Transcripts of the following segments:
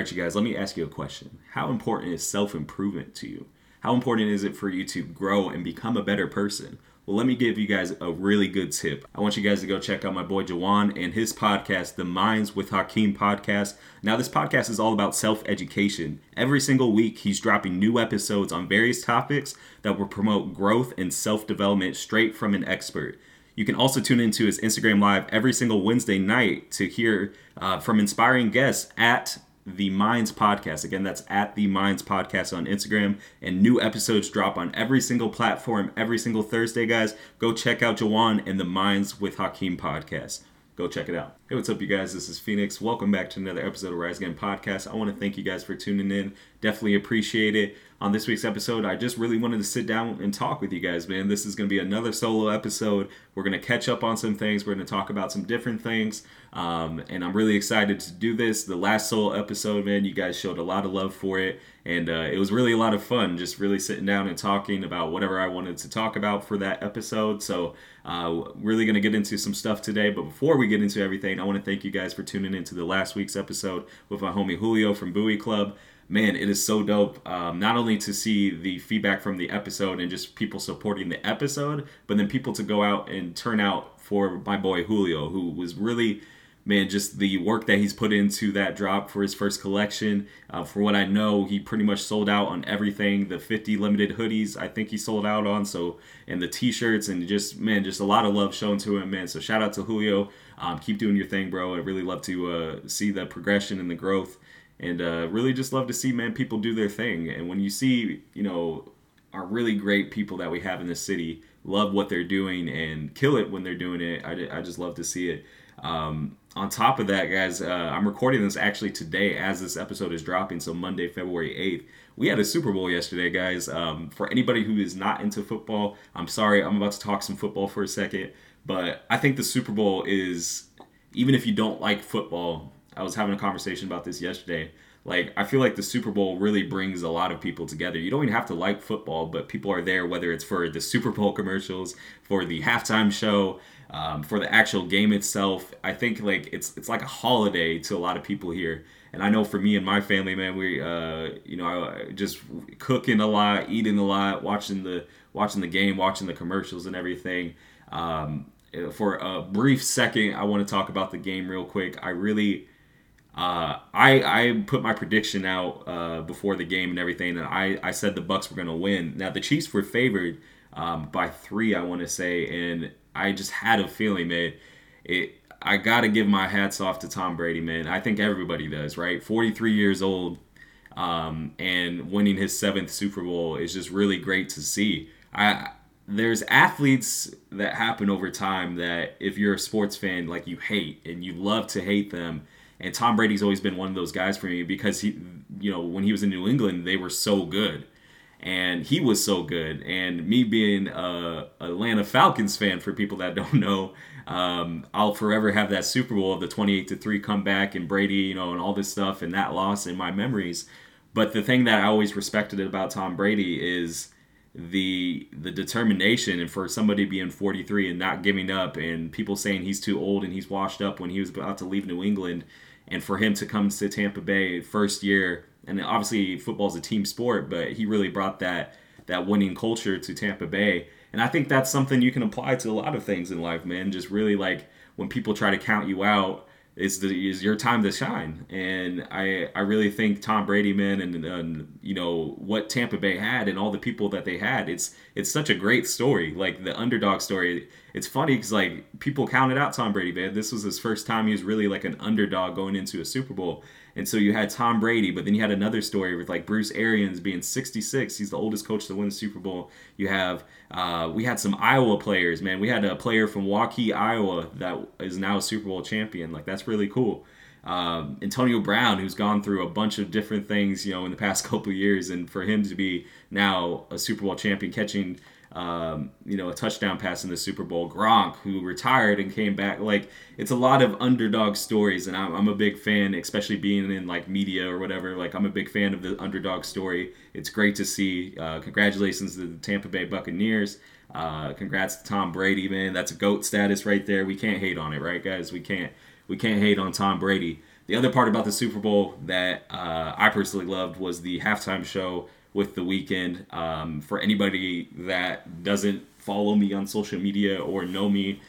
right, you guys, let me ask you a question. How important is self improvement to you? How important is it for you to grow and become a better person? Well, let me give you guys a really good tip. I want you guys to go check out my boy Jawan and his podcast, the Minds with Hakeem podcast. Now, this podcast is all about self education. Every single week, he's dropping new episodes on various topics that will promote growth and self development straight from an expert. You can also tune into his Instagram Live every single Wednesday night to hear uh, from inspiring guests at the Minds Podcast. Again, that's at the Minds Podcast on Instagram. And new episodes drop on every single platform every single Thursday, guys. Go check out Jawan and the Minds with Hakeem podcast. Go check it out. Hey, what's up, you guys? This is Phoenix. Welcome back to another episode of Rise Again Podcast. I want to thank you guys for tuning in. Definitely appreciate it on this week's episode, I just really wanted to sit down and talk with you guys, man. This is going to be another solo episode. We're going to catch up on some things. We're going to talk about some different things. Um, and I'm really excited to do this. The last solo episode, man, you guys showed a lot of love for it. And uh, it was really a lot of fun just really sitting down and talking about whatever I wanted to talk about for that episode. So, uh, really going to get into some stuff today. But before we get into everything, I want to thank you guys for tuning into the last week's episode with my homie Julio from Bowie Club man, it is so dope. Um, not only to see the feedback from the episode and just people supporting the episode, but then people to go out and turn out for my boy Julio, who was really, man, just the work that he's put into that drop for his first collection. Uh, for what I know, he pretty much sold out on everything. The 50 limited hoodies, I think he sold out on. So, and the t-shirts and just, man, just a lot of love shown to him, man. So shout out to Julio. Um, keep doing your thing, bro. I really love to uh, see the progression and the growth and uh, really just love to see man people do their thing. And when you see you know our really great people that we have in the city love what they're doing and kill it when they're doing it i, I just love to see it. Um, on top of that guys uh, i'm recording this actually today as this episode is dropping so monday february 8th we had a super bowl yesterday guys. Um, for anybody who is not into football i'm sorry i'm about to talk some football for a second but i think the super bowl is even if you don't like football I was having a conversation about this yesterday. Like, I feel like the Super Bowl really brings a lot of people together. You don't even have to like football, but people are there, whether it's for the Super Bowl commercials, for the halftime show, um, for the actual game itself. I think like it's it's like a holiday to a lot of people here. And I know for me and my family, man, we uh, you know just cooking a lot, eating a lot, watching the watching the game, watching the commercials and everything. Um, for a brief second, I want to talk about the game real quick. I really uh, I I put my prediction out uh, before the game and everything, and I, I said the Bucs were going to win. Now the Chiefs were favored um, by three, I want to say, and I just had a feeling, man. It I got to give my hats off to Tom Brady, man. I think everybody does, right? 43 years old, um, and winning his seventh Super Bowl is just really great to see. I there's athletes that happen over time that if you're a sports fan, like you hate and you love to hate them and Tom Brady's always been one of those guys for me because he, you know, when he was in New England, they were so good, and he was so good. And me being a Atlanta Falcons fan, for people that don't know, um, I'll forever have that Super Bowl of the 28 to three comeback and Brady, you know, and all this stuff and that loss in my memories. But the thing that I always respected about Tom Brady is the the determination and for somebody being 43 and not giving up and people saying he's too old and he's washed up when he was about to leave New England and for him to come to Tampa Bay first year, and obviously football is a team sport, but he really brought that that winning culture to Tampa Bay. And I think that's something you can apply to a lot of things in life, man. Just really like when people try to count you out, is the is your time to shine. And I I really think Tom Brady, man, and, and you know what Tampa Bay had and all the people that they had. It's it's such a great story, like the underdog story. It's funny because like people counted out Tom Brady, man. This was his first time he was really like an underdog going into a Super Bowl. And so you had Tom Brady, but then you had another story with like Bruce Arians being 66. He's the oldest coach to win the Super Bowl. You have uh, we had some Iowa players, man. We had a player from Waukee, Iowa, that is now a Super Bowl champion. Like that's really cool. Um, Antonio Brown, who's gone through a bunch of different things, you know, in the past couple years, and for him to be now a Super Bowl champion, catching um, you know, a touchdown pass in the Super Bowl. Gronk, who retired and came back. Like, it's a lot of underdog stories, and I'm, I'm, a big fan, especially being in like media or whatever. Like, I'm a big fan of the underdog story. It's great to see. Uh, congratulations to the Tampa Bay Buccaneers. Uh, congrats to Tom Brady, man. That's a goat status right there. We can't hate on it, right, guys? We can't. We can't hate on Tom Brady. the other part about the Super Bowl that uh, I personally loved was the halftime show with the Weeknd. Um, for anybody that doesn't follow me on social media or know me,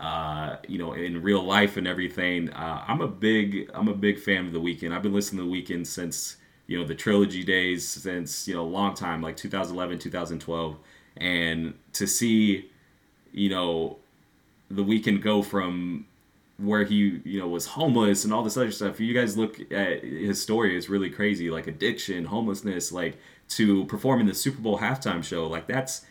uh, you know, in real life and everything, uh, I'm a big I'm a big fan of the Weeknd. I've been listening to the Weeknd since you know the trilogy days, since you know a long time, like 2011, 2012, and to see, you know, the weekend go from where he you know was homeless and all this other stuff. You guys look at his story; it's really crazy, like addiction, homelessness, like to perform in the Super Bowl halftime show. Like that's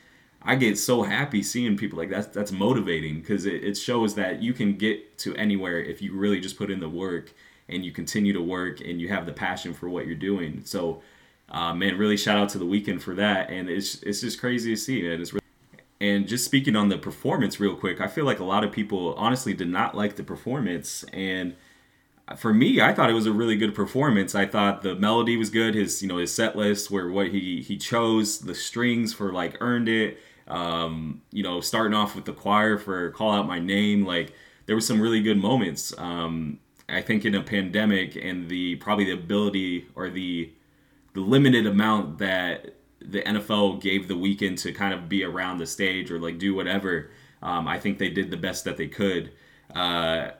I get so happy seeing people like that's That's motivating because it, it shows that you can get to anywhere if you really just put in the work and you continue to work and you have the passion for what you're doing. So, uh, man, really shout out to the Weeknd for that. And it's it's just crazy to see, man. It's really, and just speaking on the performance real quick, I feel like a lot of people honestly did not like the performance and for me, I thought it was a really good performance. I thought the melody was good. His, you know, his set list where what he he chose the strings for like earned it. Um, you know, starting off with the choir for call out my name. Like there were some really good moments. Um, I think in a pandemic and the probably the ability or the the limited amount that the NFL gave the Weeknd to kind of be around the stage or like do whatever. Um, I think they did the best that they could. Uh,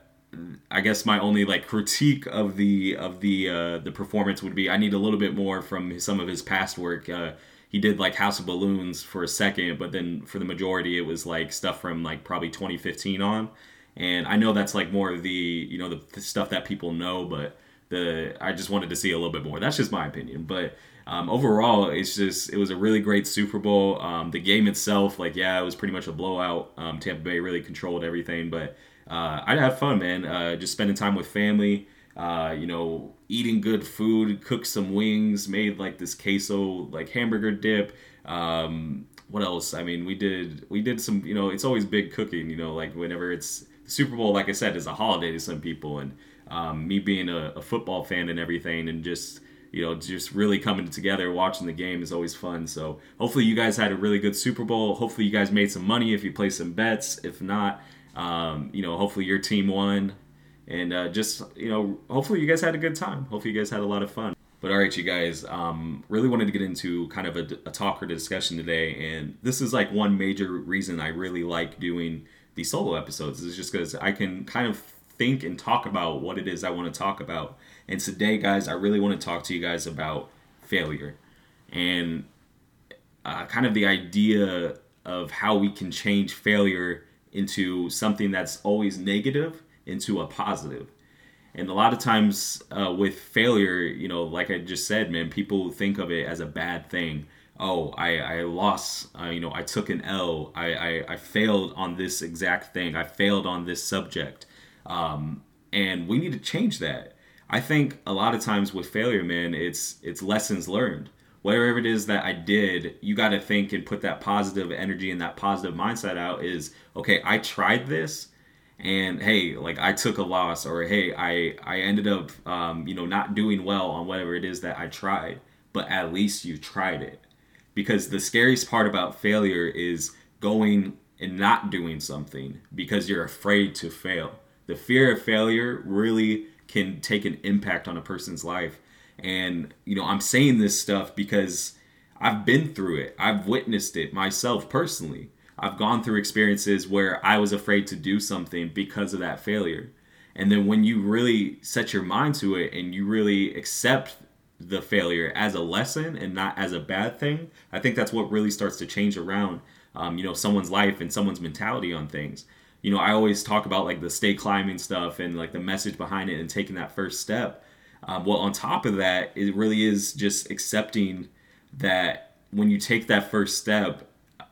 I guess my only like critique of the of the uh, the performance would be I need a little bit more from some of his past work. Uh, he did like House of Balloons for a second, but then for the majority it was like stuff from like probably 2015 on. And I know that's like more of the you know the, the stuff that people know, but the I just wanted to see a little bit more. That's just my opinion, but. Um, overall, it's just it was a really great Super Bowl. Um, the game itself, like yeah, it was pretty much a blowout. Um, Tampa Bay really controlled everything, but uh, I had fun, man. Uh, just spending time with family. Uh, you know, eating good food, cooked some wings, made like this queso like hamburger dip. Um, what else? I mean, we did we did some. You know, it's always big cooking. You know, like whenever it's Super Bowl, like I said, is a holiday to some people, and um, me being a, a football fan and everything, and just you know, just really coming together, watching the game is always fun. So hopefully you guys had a really good Super Bowl. Hopefully you guys made some money if you play some bets. If not, um, you know, hopefully your team won, and uh, just you know, hopefully you guys had a good time. Hopefully you guys had a lot of fun. But all right, you guys, um, really wanted to get into kind of a, a talk or discussion today, and this is like one major reason I really like doing these solo episodes is just because I can kind of think and talk about what it is I want to talk about. And today, guys, I really want to talk to you guys about failure and uh, kind of the idea of how we can change failure into something that's always negative into a positive. And a lot of times uh, with failure, you know, like I just said, man, people think of it as a bad thing. Oh, I, I lost, uh, you know, I took an L. I, I, I failed on this exact thing. I failed on this subject. Um, and we need to change that. I think a lot of times with failure, man, it's it's lessons learned whatever it is that I did, you got to think and put that positive energy and that positive mindset out is okay, I tried this and hey, like I took a loss or hey, I I ended up um, you know, not doing well on whatever it is that I tried, but at least you tried it. Because the scariest part about failure is going and not doing something because you're afraid to fail. The fear of failure really can take an impact on a person's life and, you know, I'm saying this stuff because I've been through it, I've witnessed it myself personally. I've gone through experiences where I was afraid to do something because of that failure. And then when you really set your mind to it and you really accept the failure as a lesson and not as a bad thing, I think that's what really starts to change around, um, you know, someone's life and someone's mentality on things. You know, I always talk about like the stay climbing stuff and like the message behind it and taking that first step. Um, well, on top of that, it really is just accepting that when you take that first step,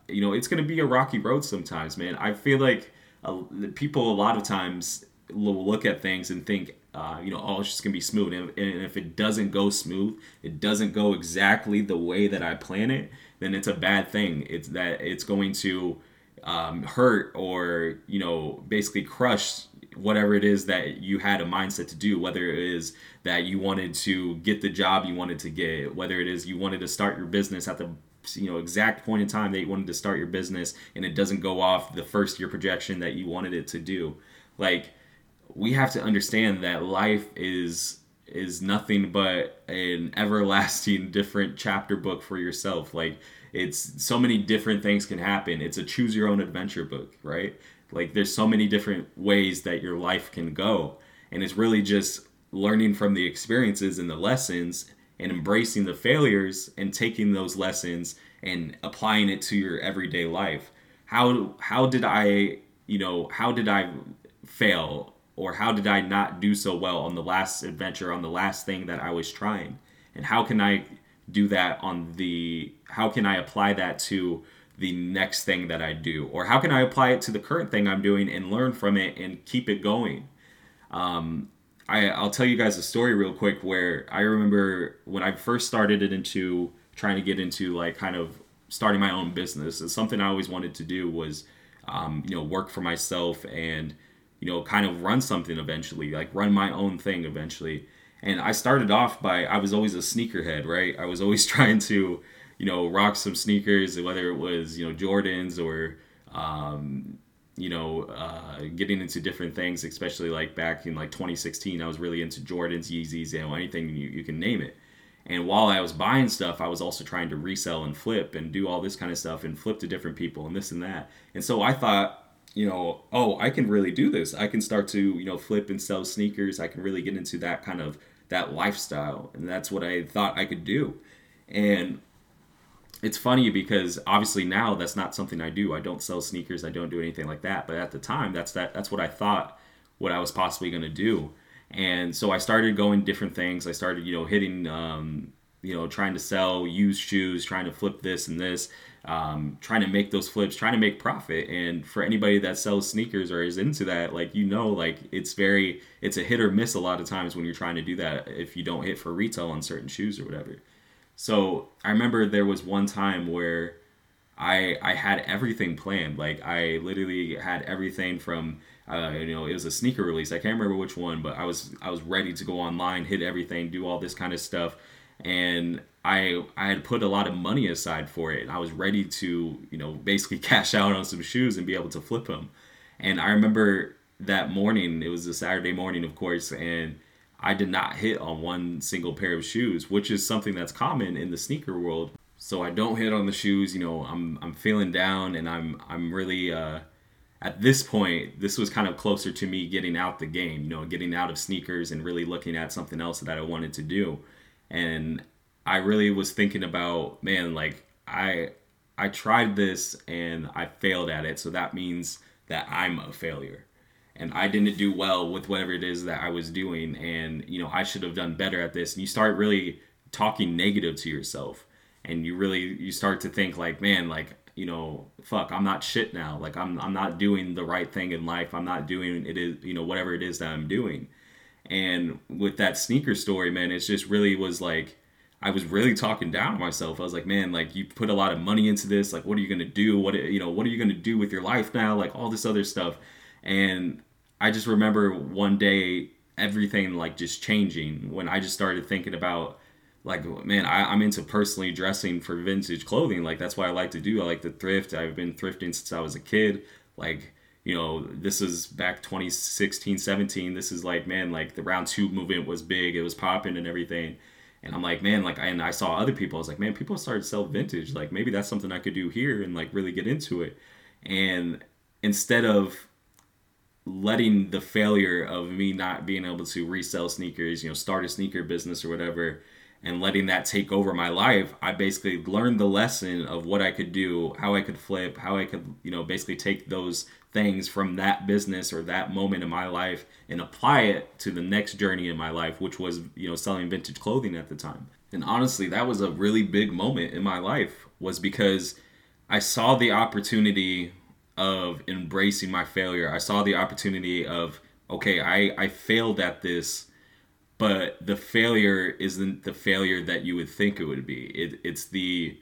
you know, it's going to be a rocky road sometimes, man. I feel like uh, people a lot of times will look at things and think, uh, you know, oh, it's just going to be smooth. And, and if it doesn't go smooth, it doesn't go exactly the way that I plan it, then it's a bad thing. It's that it's going to um, hurt or, you know, basically crush whatever it is that you had a mindset to do, whether it is that you wanted to get the job you wanted to get, whether it is you wanted to start your business at the you know exact point in time that you wanted to start your business and it doesn't go off the first year projection that you wanted it to do. Like we have to understand that life is is nothing but an everlasting different chapter book for yourself. Like it's so many different things can happen. It's a choose your own adventure book, right? Like there's so many different ways that your life can go. And it's really just learning from the experiences and the lessons and embracing the failures and taking those lessons and applying it to your everyday life. How how did I, you know, how did I fail or how did I not do so well on the last adventure on the last thing that I was trying? And how can I do that on the how can I apply that to the next thing that I do? Or how can I apply it to the current thing I'm doing and learn from it and keep it going? Um, I, I'll tell you guys a story real quick where I remember when I first started it into trying to get into like kind of starting my own business. Something I always wanted to do was, um, you know, work for myself and, you know, kind of run something eventually, like run my own thing eventually. And I started off by, I was always a sneakerhead, right? I was always trying to, you know, rock some sneakers, whether it was, you know, Jordans or, um, you know, uh, getting into different things, especially like back in like 2016, I was really into Jordans, Yeezys, you know, anything you, you can name it. And while I was buying stuff, I was also trying to resell and flip and do all this kind of stuff and flip to different people and this and that. And so I thought, you know, oh, I can really do this. I can start to, you know, flip and sell sneakers. I can really get into that kind of that lifestyle. And that's what I thought I could do. And it's funny because obviously now that's not something I do. I don't sell sneakers. I don't do anything like that. But at the time, that's that. That's what I thought. What I was possibly going to do. And so I started going different things. I started, you know, hitting, um, you know, trying to sell used shoes, trying to flip this and this, um, trying to make those flips, trying to make profit. And for anybody that sells sneakers or is into that, like you know, like it's very, it's a hit or miss a lot of times when you're trying to do that. If you don't hit for retail on certain shoes or whatever. So I remember there was one time where I I had everything planned. Like I literally had everything from uh, you know it was a sneaker release. I can't remember which one, but I was I was ready to go online, hit everything, do all this kind of stuff, and I I had put a lot of money aside for it. I was ready to you know basically cash out on some shoes and be able to flip them. And I remember that morning. It was a Saturday morning, of course, and I did not hit on one single pair of shoes, which is something that's common in the sneaker world. So I don't hit on the shoes. You know, I'm I'm feeling down, and I'm I'm really uh, at this point. This was kind of closer to me getting out the game. You know, getting out of sneakers and really looking at something else that I wanted to do. And I really was thinking about, man, like I I tried this and I failed at it, so that means that I'm a failure. And I didn't do well with whatever it is that I was doing. And you know I should have done better at this. And you start really talking negative to yourself. And you really you start to think like man like you know fuck I'm not shit now. Like I'm I'm not doing the right thing in life. I'm not doing it is you know whatever it is that I'm doing and with that sneaker story man it just really was like I was really talking down to myself. I was like, man, like you put a lot of money into this. Like, what are you gonna do? What you know? What are you gonna do with your life now? Like all this other stuff. And I just remember one day everything like just changing when I just started thinking about like man I, i'm into personally dressing for vintage clothing like that's what i like to do i like to thrift i've been thrifting since i was a kid like you know this is back 2016 17 this is like man like the round two movement was big. It was popping and everything. And i'm like man like and i saw other people. I was like man people started sell vintage. Like maybe that's something i could do here and like really get into it. And instead of letting the failure of me not being able to resell sneakers, you know, start a sneaker business or whatever, and letting that take over my life, I basically learned the lesson of what I could do, how I could flip, how I could, you know, basically take those things from that business or that moment in my life and apply it to the next journey in my life, which was, you know, selling vintage clothing at the time. And honestly, that was a really big moment in my life was because I saw the opportunity of embracing my failure. I saw the opportunity of okay, I I failed at this, but the failure isn't the failure that you would think it would be. It it's the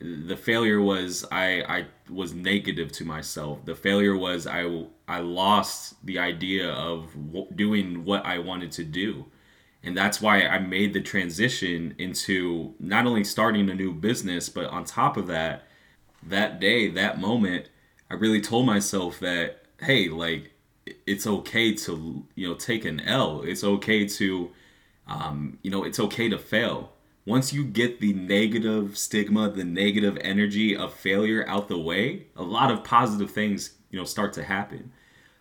the failure was I I was negative to myself. The failure was I I lost the idea of doing what I wanted to do. And that's why I made the transition into not only starting a new business, but on top of that, that day, that moment, I really told myself that, hey, like, it's okay to you know take an L. It's okay to um, you know it's okay to fail. Once you get the negative stigma, the negative energy of failure out the way, a lot of positive things you know start to happen.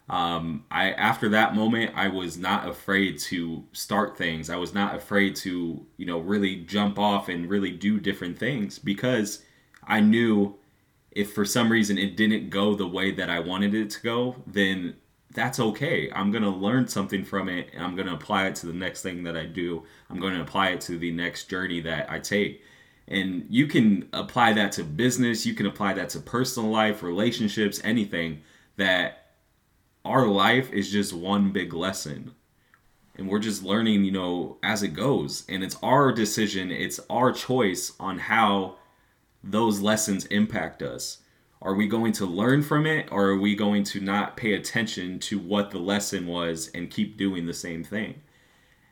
Um, I after that moment, I was not afraid to start things. I was not afraid to you know really jump off and really do different things because I knew if for some reason it didn't go the way that I wanted it to go, then that's okay. I'm going to learn something from it and I'm going to apply it to the next thing that I do. I'm going to apply it to the next journey that I take. And you can apply that to business, you can apply that to personal life, relationships, anything that our life is just one big lesson. And we're just learning, you know, as it goes. And it's our decision, it's our choice on how those lessons impact us. Are we going to learn from it or are we going to not pay attention to what the lesson was and keep doing the same thing?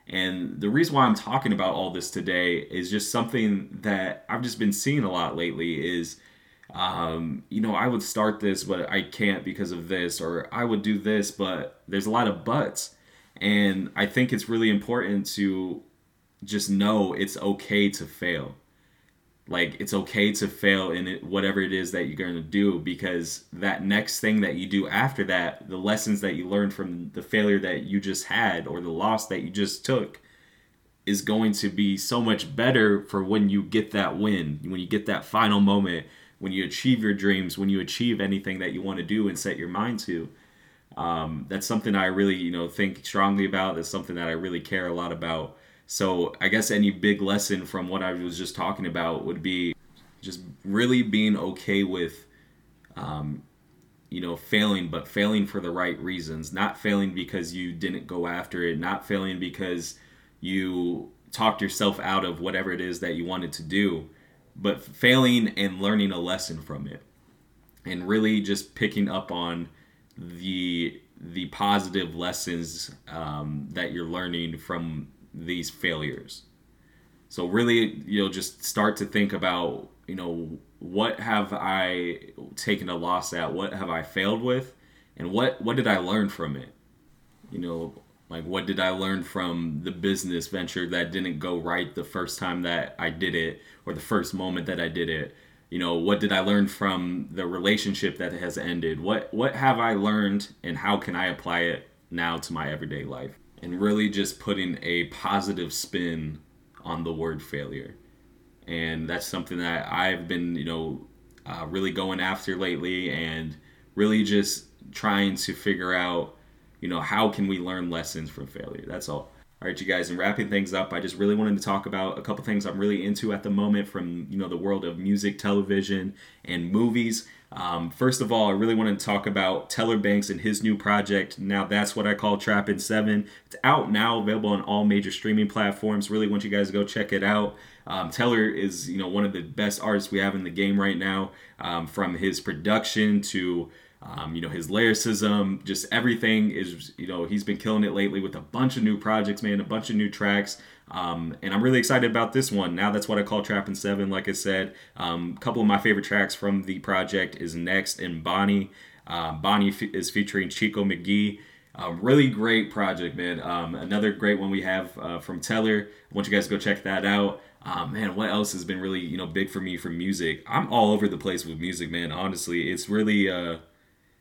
And the reason why I'm talking about all this today is just something that I've just been seeing a lot lately is um, you know, I would start this, but I can't because of this, or I would do this, but there's a lot of buts. And I think it's really important to just know it's okay to fail like it's okay to fail in it whatever it is that you're going to do because that next thing that you do after that the lessons that you learned from the failure that you just had or the loss that you just took is going to be so much better for when you get that win when you get that final moment when you achieve your dreams when you achieve anything that you want to do and set your mind to. Um, that's something i really you know think strongly about. That's something that i really care a lot about so I guess any big lesson from what I was just talking about would be just really being okay with, um, you know, failing, but failing for the right reasons. Not failing because you didn't go after it. Not failing because you talked yourself out of whatever it is that you wanted to do, but failing and learning a lesson from it, and really just picking up on the the positive lessons um, that you're learning from these failures. So really, you'll just start to think about, you know, what have I taken a loss at? What have I failed with? And what what did I learn from it? You know, like what did I learn from the business venture that didn't go right the first time that I did it or the first moment that I did it? You know, what did I learn from the relationship that has ended? What what have I learned and how can I apply it now to my everyday life? And really just putting a positive spin on the word failure. And that's something that I've been, you know, uh, really going after lately and really just trying to figure out, you know, how can we learn lessons from failure? That's all. All right, you guys, and wrapping things up, I just really wanted to talk about a couple things I'm really into at the moment from, you know, the world of music, television, and movies. Um, first of all, I really want to talk about Teller Banks and his new project. Now, that's what I call Trappin' Seven. It's out now, available on all major streaming platforms. Really want you guys to go check it out. Um, Teller is, you know, one of the best artists we have in the game right now. Um, from his production to um, you know his lyricism, just everything is you know he's been killing it lately with a bunch of new projects, man, a bunch of new tracks. Um, and I'm really excited about this one. Now that's what I call Trappin' Seven. Like I said, um, a couple of my favorite tracks from the project is Next and Bonnie. Um, Bonnie f- is featuring Chico McGee. Um, really great project, man. Um, another great one we have uh, from Teller. I want you guys to go check that out. Um, man, what else has been really you know big for me for music? I'm all over the place with music, man. Honestly, it's really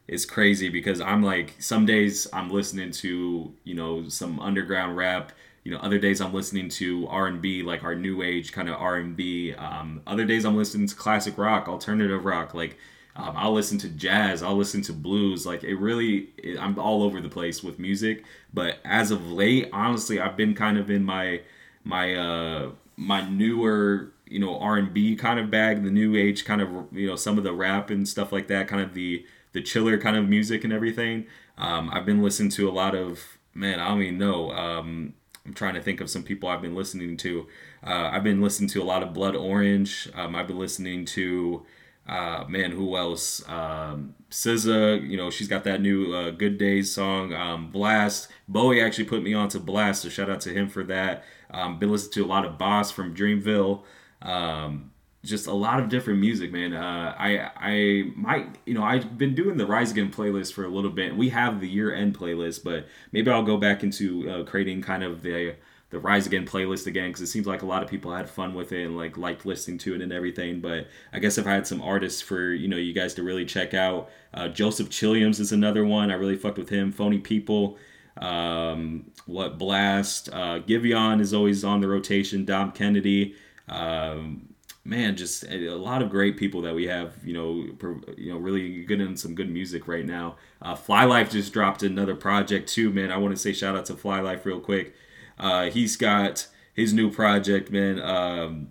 it's crazy because I'm like some days I'm listening to you know some underground rap you know other days i'm listening to r&b like our new age kind of r&b um, other days i'm listening to classic rock alternative rock like um, i'll listen to jazz i'll listen to blues like it really it, i'm all over the place with music but as of late honestly i've been kind of in my my uh my newer you know r&b kind of bag the new age kind of you know some of the rap and stuff like that kind of the the chiller kind of music and everything um, i've been listening to a lot of man i don't even know um, I'm trying to think of some people I've been listening to. Uh, I've been listening to a lot of Blood Orange. Um, I've been listening to, uh, man, who else? Um, SZA, you know, she's got that new uh, Good Days song. Um, Blxst. Bowie actually put me on to Blxst, so shout out to him for that. Um, been listening to a lot of Bas from Dreamville. Um, just a lot of different music, man. Uh, I I might you know I've been doing the Rise Again playlist for a little bit. We have the year end playlist, but maybe I'll go back into uh, creating kind of the the Rise Again playlist again because it seems like a lot of people had fun with it and like liked listening to it and everything. But I guess if I had some artists for you know you guys to really check out, uh, Joseph Chilliams is another one. I really fucked with him. Phony People. Um, what Blxst, uh, Giveon is always on the rotation. Dom Kennedy, um, man, just a, lot of great people that we have. You know, you know, really good in some good music right now. Uh, Fly Life just dropped another project too, man. I want to say shout out to Fly Life real quick. Uh, he's got his new project, man. Um,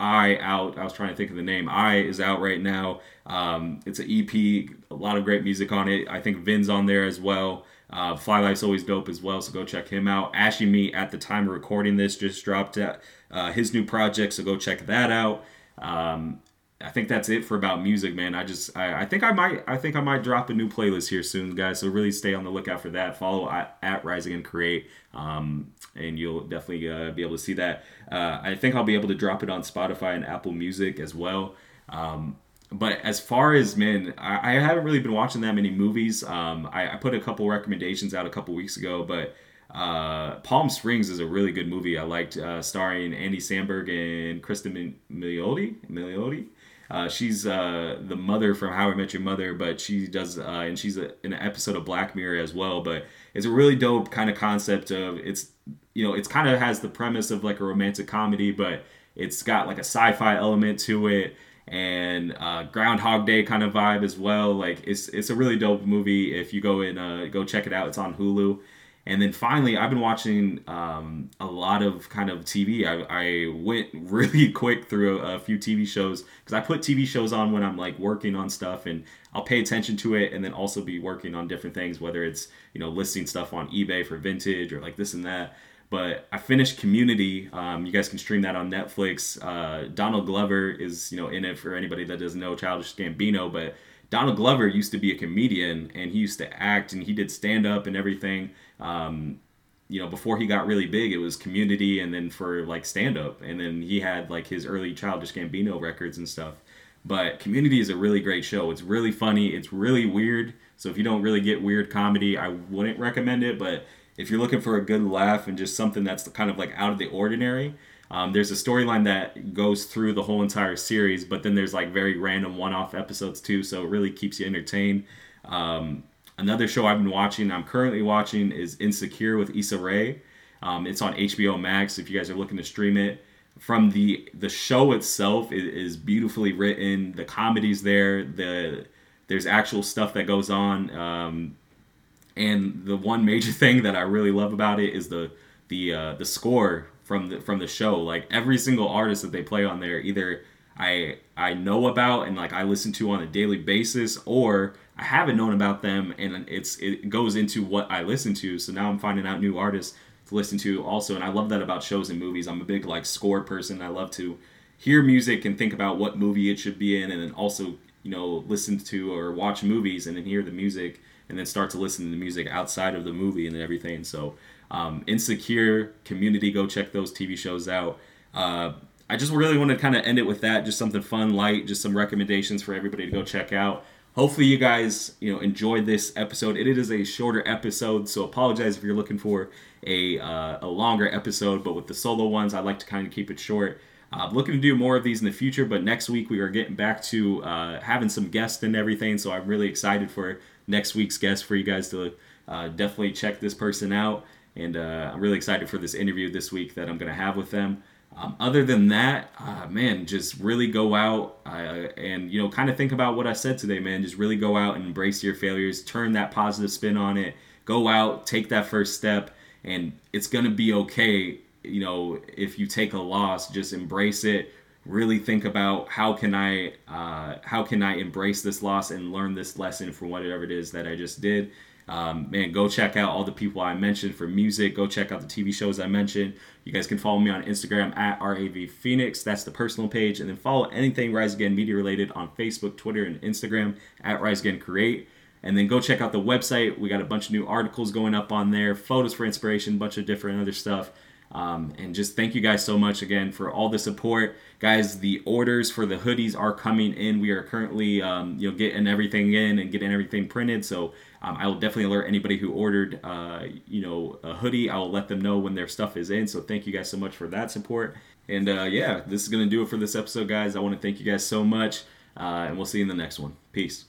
I out. I was trying to think of the name. I is out right now. Um, it's an EP. A lot of great music on it. I think Vin's on there as well. Uh, Fly Life's always dope as well, so go check him out. Ashy Me, at the time of recording this just dropped uh, his new project, so go check that out. Um, I think that's it for about music, man. I just I, I, think I might I think I might drop a new playlist here soon, guys. So really stay on the lookout for that. Follow at, at Rise Again Create, um, and you'll definitely uh, be able to see that. Uh, I think I'll be able to drop it on Spotify and Apple Music as well. Um, but as far as men, I, I, haven't really been watching that many movies. Um, I, I, put a couple recommendations out a couple weeks ago, but uh, Palm Springs is a really good movie. I liked uh, starring Andy Samberg and Kristen Milioti. Milioti. Uh, she's uh, the mother from How I Met Your Mother, but she does, uh, and she's a, in an episode of Black Mirror as well. But it's a really dope kind of concept of it's, you know, it's kind of has the premise of like a romantic comedy, but it's got like a sci-fi element to it and uh, Groundhog Day kind of vibe as well. Like it's it's a really dope movie. If you go and uh, go check it out, it's on Hulu. And then finally, I've been watching um, a lot of kind of TV. I, I went really quick through a, a few TV shows because I put TV shows on when I'm like working on stuff and I'll pay attention to it and then also be working on different things, whether it's, you know, listing stuff on eBay for vintage or like this and that. But I finished Community. Um, you guys can stream that on Netflix. Uh, Donald Glover is, you know, in it for anybody that doesn't know Childish Gambino, but Donald Glover used to be a comedian and he used to act and he did stand up and everything. Um, you know, before he got really big, it was Community and then for like stand up, and then he had like his early Childish Gambino records and stuff. But Community is a really great show. It's really funny. It's really weird. So if you don't really get weird comedy, I wouldn't recommend it. But if you're looking for a good laugh and just something that's kind of like out of the ordinary, um, there's a storyline that goes through the whole entire series, but then there's like very random one-off episodes too, so it really keeps you entertained. Um, another show I've been watching, I'm currently watching, is Insecure with Issa Rae. Um, it's on HBO Max if you guys are looking to stream it. From the the show itself is, is beautifully written. The comedy's there. The there's actual stuff that goes on. Um, and the one major thing that I really love about it is the the uh, the score from the from the show. Like every single artist that they play on there, either I I know about and like I listen to on a daily basis, or I haven't known about them and it's it goes into what I listen to. So now I'm finding out new artists to listen to also, and I love that about shows and movies. I'm a big like score person. I love to hear music and think about what movie it should be in, and then also you know listen to or watch movies and then hear the music and then start to listen to the music outside of the movie and everything. So um, Insecure, Community, go check those TV shows out. Uh, I just really want to kind of end it with that, just something fun, light, just some recommendations for everybody to go check out. Hopefully, you guys you know enjoyed this episode. It is a shorter episode, so apologize if you're looking for a uh, a longer episode. But with the solo ones, I like to kind of keep it short. Uh, I'm looking to do more of these in the future, but next week we are getting back to uh, having some guests and everything. So I'm really excited for next week's guest for you guys to uh, definitely check this person out. And uh, I'm really excited for this interview this week that I'm going to have with them. Um, other than that, uh, man, just really go out uh, and you know kind of think about what I said today, man. Just really go out and embrace your failures, turn that positive spin on it. Go out, take that first step, and it's gonna be okay. You know, if you take a loss, just embrace it. Really think about how can I uh, how can I embrace this loss and learn this lesson from whatever it is that I just did um, man, go check out all the people I mentioned for music. Go check out the TV shows I mentioned. You guys can follow me on Instagram at RAV Phoenix. That's the personal page. And then follow anything Rise Again Media related on Facebook, Twitter, and Instagram at Rise Again Create. And then go check out the website. We got a bunch of new articles going up on there, photos for inspiration, bunch of different other stuff. Um, and just thank you guys so much again for all the support, guys. The orders for the hoodies are coming in. We are currently, um, you know, getting everything in and getting everything printed. So um, I will definitely alert anybody who ordered, uh, you know, a hoodie. I will let them know when their stuff is in. So thank you guys so much for that support. And uh, yeah, this is gonna do it for this episode, guys. I want to thank you guys so much, uh, and we'll see you in the next one. Peace.